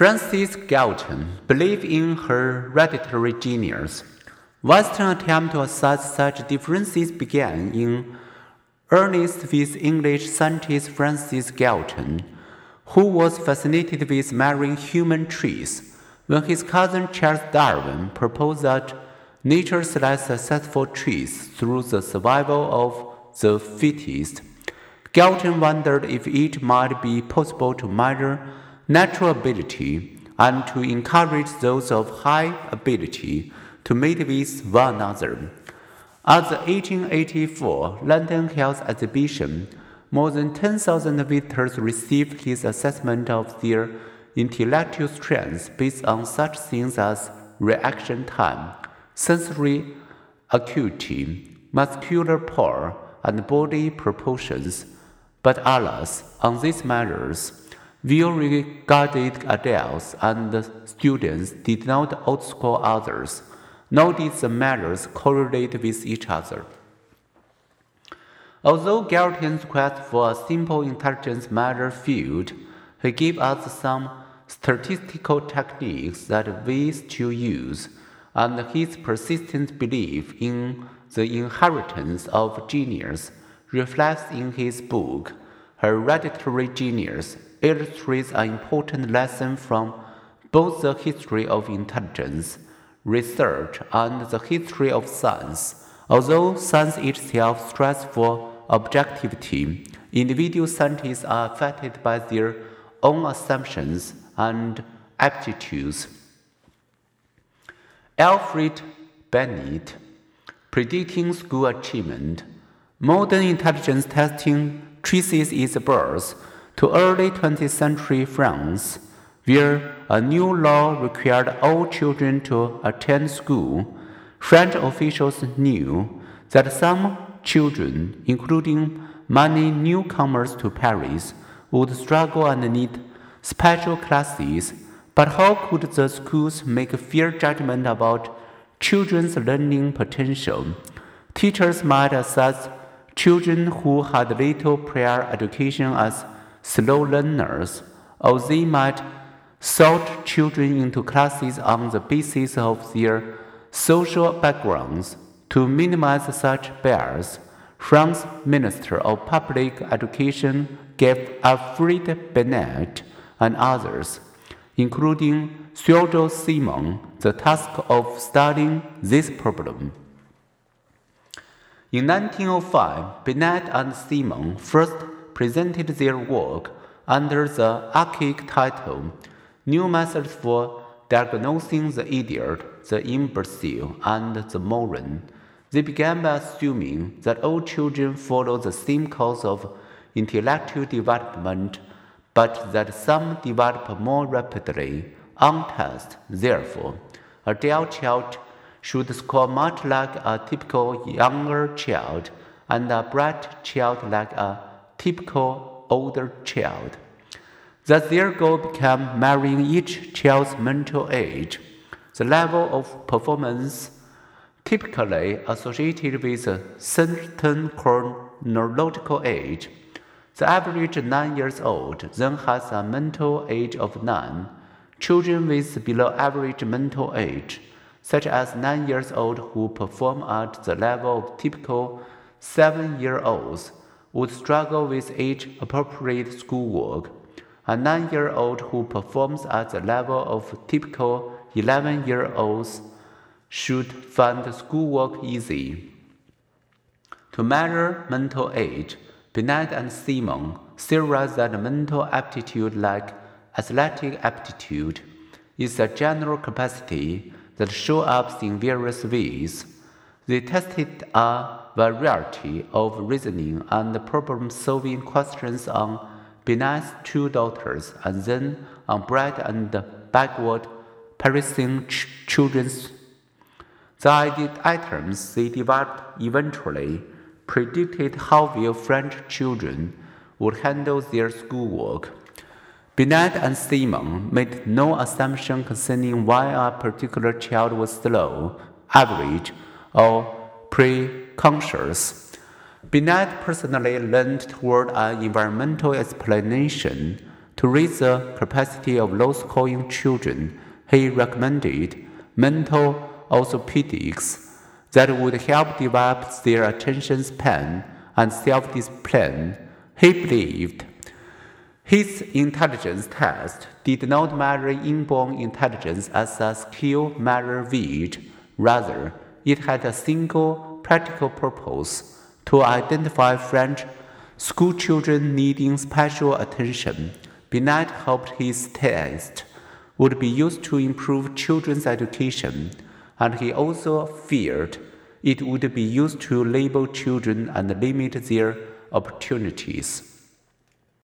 Francis Galton believed in her hereditary genius. Western attempt to assess such differences began in earnest with English scientist Francis Galton, who was fascinated with marine human trees when his cousin Charles Darwin proposed that nature selects successful trees through the survival of the fittest. Galton wondered if it might be possible to measure natural ability and to encourage those of high ability to meet with one another. At the 1884 London Health Exhibition, more than 10,000 visitors received his assessment of their intellectual strengths based on such things as reaction time, sensory acuity, muscular power, and body proportions. But alas, on these measures, well regarded adults and students did not outscore others, nor did the measures correlate with each other. Although Galton's quest for a simple intelligence measure failed, he gave us some statistical techniques that we still use, and his persistent belief in the inheritance of genius reflects in his book, Hereditary Genius illustrates an important lesson from both the history of intelligence, research, and the history of science. Although science itself strives for objectivity, individual scientists are affected by their own assumptions and aptitudes. Alfred Binet, predicting school achievement. Modern intelligence testing traces its birth to early 20th century France, where a new law required all children to attend school, French officials knew that some children, including many newcomers to Paris, would struggle and need special classes. But how could the schools make a fair judgment about children's learning potential? Teachers might assess children who had little prior education as slow learners, or they might sort children into classes on the basis of their social backgrounds to minimize such bias. France's Minister of Public Education gave Alfred Binet and others, including Theodore Simon, the task of studying this problem. In 1905, Binet and Simon first presented their work under the archaic title New Methods for Diagnosing the Idiot, the Imbecile, and the Moron. They began by assuming that all children follow the same course of intellectual development, but that some develop more rapidly on test. Therefore, a dull child should score much like a typical younger child, and a bright child like a typical older child. Thus, their goal became marrying each child's mental age, the level of performance typically associated with a certain chronological age. The average nine years old then has a mental age of nine. Children with below average mental age, such as nine years old who perform at the level of typical seven year olds, would struggle with age appropriate schoolwork. A nine year old who performs at the level of typical 11 year olds should find schoolwork easy. To measure mental age, Binet and Simon theorize that mental aptitude, like athletic aptitude, is a general capacity that shows up in various ways. They tested a variety of reasoning and problem solving questions on Binet's two daughters and then on bright and backward Parisian ch- children's. The items they developed eventually predicted how well French children would handle their schoolwork. Binet and Simon made no assumption concerning why a particular child was slow, average, or precocious. Binet personally leaned toward an environmental explanation To raise the capacity of low scoring children, he recommended mental orthopedics that would help develop their attention span and self discipline. He believed his intelligence test did not measure inborn intelligence as a skill measured, rather, it had a single practical purpose to identify French schoolchildren needing special attention. Binet hoped his test would be used to improve children's education, and he also feared it would be used to label children and limit their opportunities.